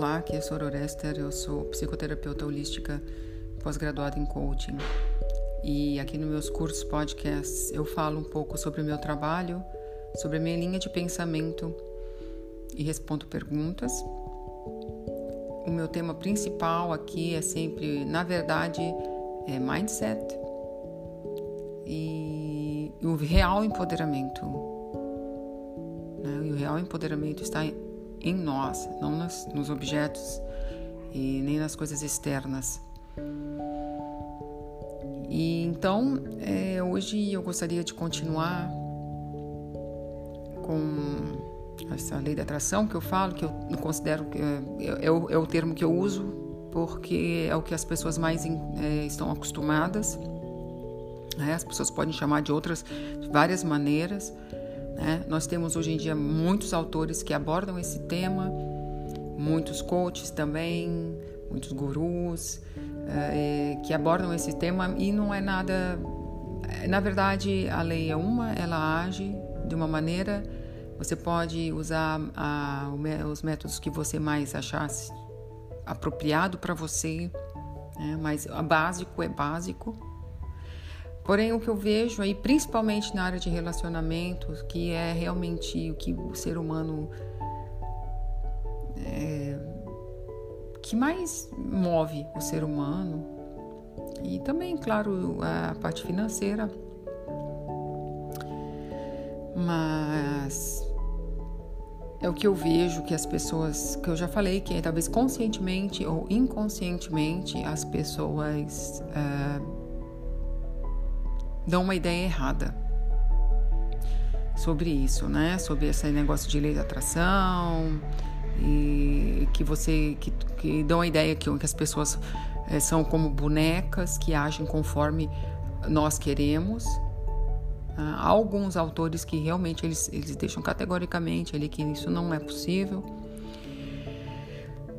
Olá, aqui é Sora Orester, eu sou psicoterapeuta holística pós-graduada em coaching. E aqui nos meus cursos podcasts eu falo um pouco sobre o meu trabalho, sobre a minha linha de pensamento e respondo perguntas. O meu tema principal aqui é sempre, na verdade, é mindset e o real empoderamento. Né? E o real empoderamento está em nós, não nas, nos objetos e nem nas coisas externas. E então, é, hoje eu gostaria de continuar com essa lei da atração que eu falo, que eu considero que é, é, é, o, é o, termo que eu uso, porque é o que as pessoas mais é, estão acostumadas. Né? As pessoas podem chamar de outras, de várias maneiras. Né? Nós temos hoje em dia muitos autores que abordam esse tema, muitos coaches também, muitos gurus é, que abordam esse tema e não é nada. Na verdade, a lei é uma, ela age de uma maneira. Você pode usar a, os métodos que você mais achasse apropriado para você, né? mas o básico é básico Porém, o que eu vejo aí, principalmente na área de relacionamentos, que é realmente o que o ser humano é, que mais move o ser humano, e também, claro, a parte financeira, mas é o que eu vejo que as pessoas, que eu já falei, que talvez conscientemente ou inconscientemente as pessoas. É, dão uma ideia errada sobre isso, né? Sobre esse negócio de lei da atração e que você que, que dão a ideia que, que as pessoas é, são como bonecas que agem conforme nós queremos. Ah, há alguns autores que realmente eles, eles deixam categoricamente ali que isso não é possível.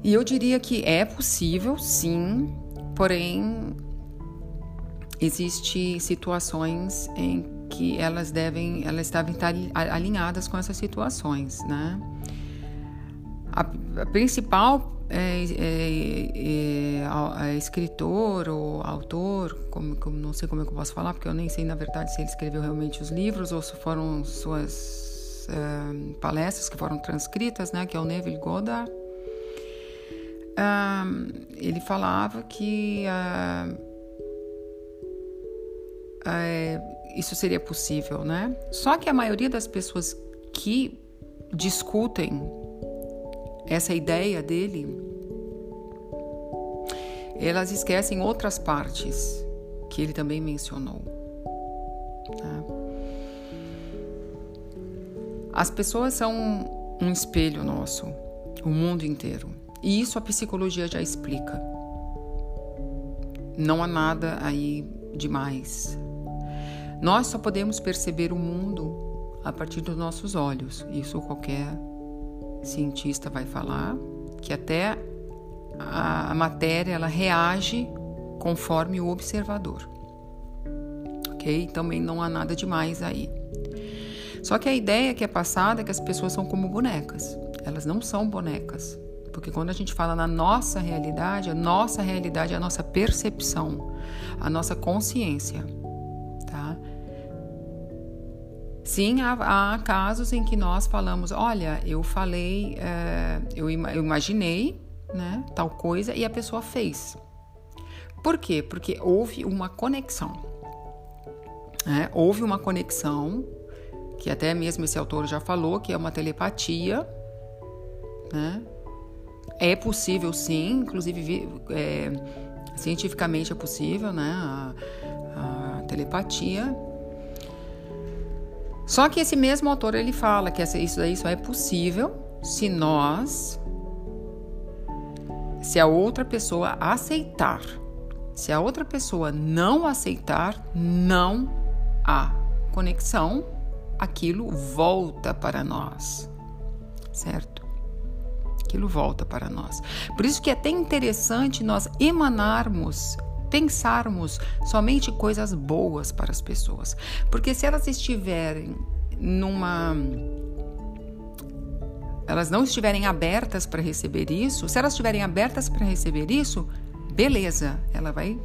E eu diria que é possível, sim, porém Existem situações em que elas devem, elas devem estar alinhadas com essas situações, né? A, a principal é, é, é, escritor ou autor, como, como, não sei como é eu posso falar, porque eu nem sei na verdade se ele escreveu realmente os livros ou se foram suas é, palestras que foram transcritas, né? Que é o Neville Goddard. ele falava que é, isso seria possível, né? Só que a maioria das pessoas que discutem essa ideia dele, elas esquecem outras partes que ele também mencionou. Né? As pessoas são um espelho nosso, o mundo inteiro. E isso a psicologia já explica. Não há nada aí demais. Nós só podemos perceber o mundo a partir dos nossos olhos. Isso qualquer cientista vai falar, que até a, matéria ela reage conforme o observador. Ok? Também não há nada demais aí. Só que a ideia que é passada é que as pessoas são como bonecas. Elas não são bonecas. Porque quando a gente fala na nossa realidade, a nossa realidade é a nossa percepção, a nossa consciência. Sim, há, há, casos em que nós falamos, olha, eu falei, é, eu, eu imaginei, né, tal coisa e a pessoa fez. Por quê? Porque houve uma conexão. Né? Houve uma conexão, que até mesmo esse autor já falou, que é uma telepatia, né? É possível sim, inclusive é, cientificamente é possível, né? A, a telepatia só que esse mesmo autor ele fala que isso daí só é possível se nós, se a outra pessoa aceitar. Se a outra pessoa não aceitar, não há conexão, aquilo volta para nós, certo? Aquilo volta para nós. Por isso que é até interessante nós emanarmos pensarmos somente coisas boas para as pessoas. Porque se elas estiverem numa elas não estiverem abertas para receber isso, se elas estiverem abertas para receber isso, beleza, ela vai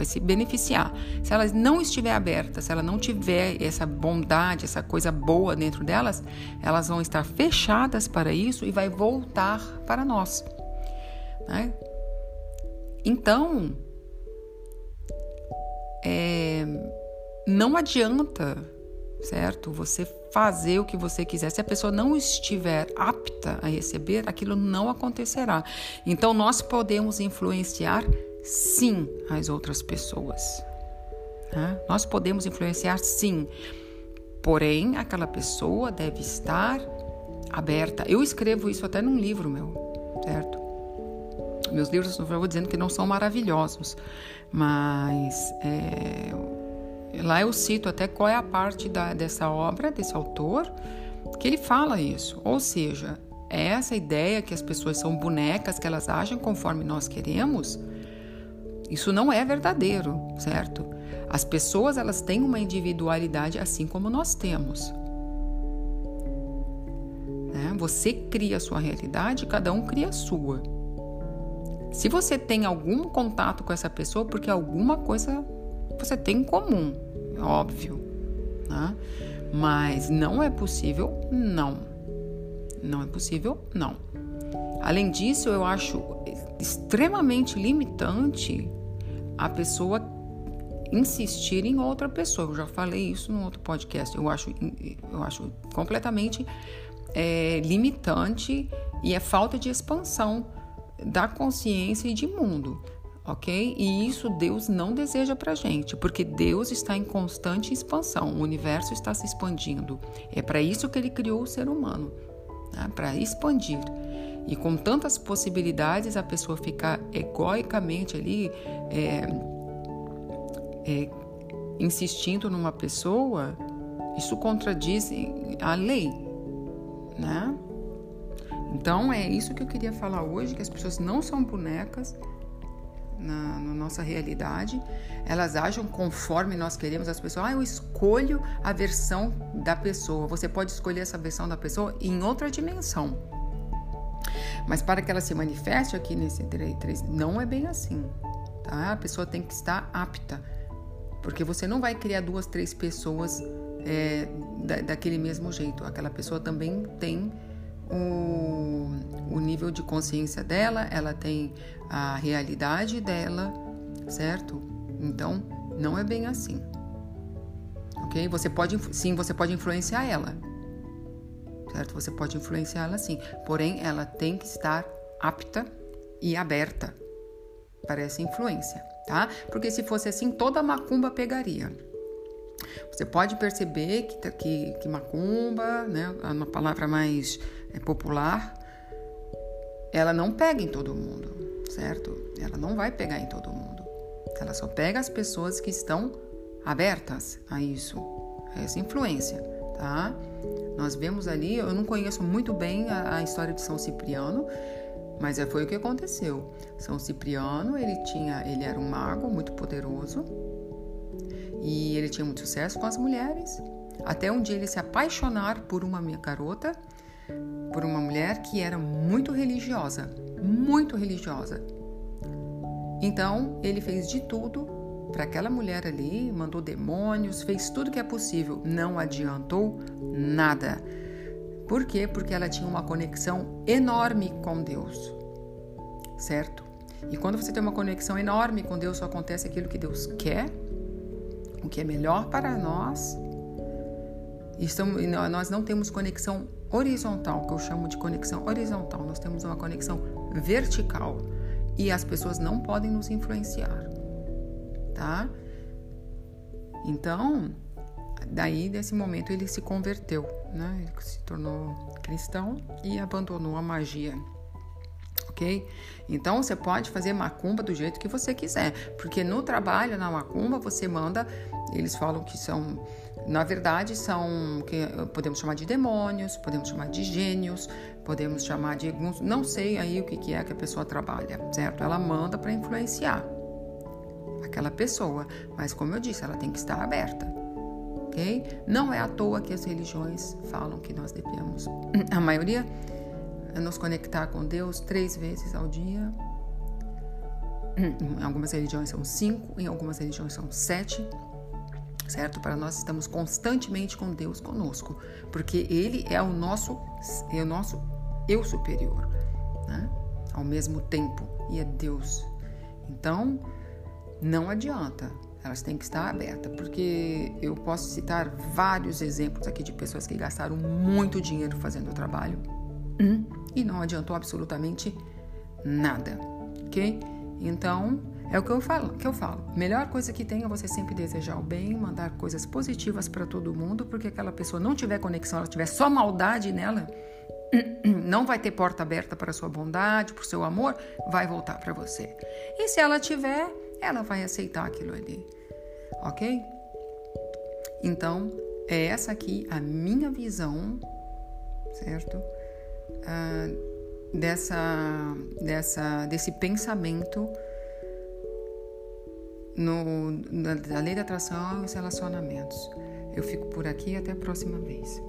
vai se beneficiar. Se elas não estiver abertas, se ela não tiver essa bondade, essa coisa boa dentro delas, elas vão estar fechadas para isso e vai voltar para nós. Né? Então, é, não adianta, certo? Você fazer o que você quiser. Se a pessoa não estiver apta a receber, aquilo não acontecerá. Então, nós podemos influenciar sim as outras pessoas. Né? Nós podemos influenciar sim, porém aquela pessoa deve estar aberta. Eu escrevo isso até num livro meu, certo? Meus livros, não vou dizendo que não são maravilhosos, mas é, lá eu cito até qual é a parte da, dessa obra, desse autor, que ele fala isso. Ou seja, essa ideia que as pessoas são bonecas, que elas agem conforme nós queremos, isso não é verdadeiro, certo? As pessoas elas têm uma individualidade assim como nós temos. Né? Você cria a sua realidade, cada um cria a sua. Se você tem algum contato com essa pessoa, porque alguma coisa você tem em comum, é óbvio. Né? Mas não é possível, não. Não é possível, não. Além disso, eu acho extremamente limitante a pessoa insistir em outra pessoa. Eu já falei isso no outro podcast. Eu acho, eu acho completamente é, limitante e é falta de expansão da consciência e de mundo, ok? E isso Deus não deseja para gente, porque Deus está em constante expansão. O universo está se expandindo. É para isso que Ele criou o ser humano, né? para expandir. E com tantas possibilidades, a pessoa ficar egoicamente ali é, é, insistindo numa pessoa, isso contradiz a lei, né? Então é isso que eu queria falar hoje, que as pessoas não são bonecas na, na, nossa realidade, elas agem conforme nós queremos. As pessoas, ah, eu escolho a versão da pessoa. Você pode escolher essa versão da pessoa em outra dimensão. Mas para que ela se manifeste aqui nesse 3, não é bem assim. Tá? A pessoa tem que estar apta. Porque você não vai criar duas, três pessoas é, da, daquele mesmo jeito. Aquela pessoa também tem o, o nível de consciência dela, ela tem a realidade dela, certo? Então, não é bem assim. Ok? Você pode, sim, você pode influenciar ela, certo? Você pode influenciá-la sim, porém ela tem que estar apta e aberta para essa influência, tá? Porque se fosse assim, toda macumba pegaria. Você pode perceber que, tá, que, que macumba, né, é uma palavra mais é, popular, ela não pega em todo mundo, certo? Ela não vai pegar em todo mundo. Ela só pega as pessoas que estão abertas a isso, a essa influência, tá? Nós vemos ali, eu não conheço muito bem a, a história de São Cipriano, mas é, foi o que aconteceu. São Cipriano, ele tinha, ele era um mago muito poderoso e ele tinha muito sucesso com as mulheres. Até um dia ele se apaixonar por uma minha garota, por uma mulher que era muito religiosa, muito religiosa. Então ele fez de tudo para aquela mulher ali, mandou demônios, fez tudo que é possível, não adiantou nada. Por quê? Porque ela tinha uma conexão enorme com Deus, certo? E quando você tem uma conexão enorme com Deus, só acontece aquilo que Deus quer, o que é melhor para nós. Estamos, nós não temos conexão horizontal, que eu chamo de conexão horizontal, nós temos uma conexão vertical e as pessoas não podem nos influenciar tá? Então, daí desse momento ele se converteu, né? Ele se tornou cristão e abandonou a magia. Ok? Então você pode fazer macumba do jeito que você quiser, porque no trabalho na macumba você manda, eles falam que são, na verdade são que podemos chamar de demônios, podemos chamar de gênios, podemos chamar de alguns, não sei aí o que é que a pessoa trabalha, certo? Ela manda para influenciar aquela pessoa, mas como eu disse, ela tem que estar aberta. Ok? Não é à toa que as religiões falam que nós devemos, a maioria nos conectar com Deus três vezes ao dia. Em algumas religiões são cinco, em algumas religiões são sete, certo? Para nós estamos constantemente com Deus conosco, porque Ele é o nosso, é o nosso eu superior, né? Ao mesmo tempo, e é Deus. Então, não adianta, elas têm que estar abertas, porque eu posso citar vários exemplos aqui de pessoas que gastaram muito dinheiro fazendo o trabalho e não adiantou absolutamente nada, ok? Então, é o que eu falo, que eu falo. Melhor coisa que tem é você sempre desejar o bem, mandar coisas positivas para todo mundo, porque aquela pessoa não tiver conexão, ela tiver só maldade nela, não vai ter porta aberta para sua bondade, para o seu amor, vai voltar para você. E se ela tiver, ela vai aceitar aquilo ali, ok? Então, é essa aqui a minha visão, certo? Ah, dessa, dessa, desse pensamento no, na lei da atração e os relacionamentos. Eu fico por aqui até a próxima vez.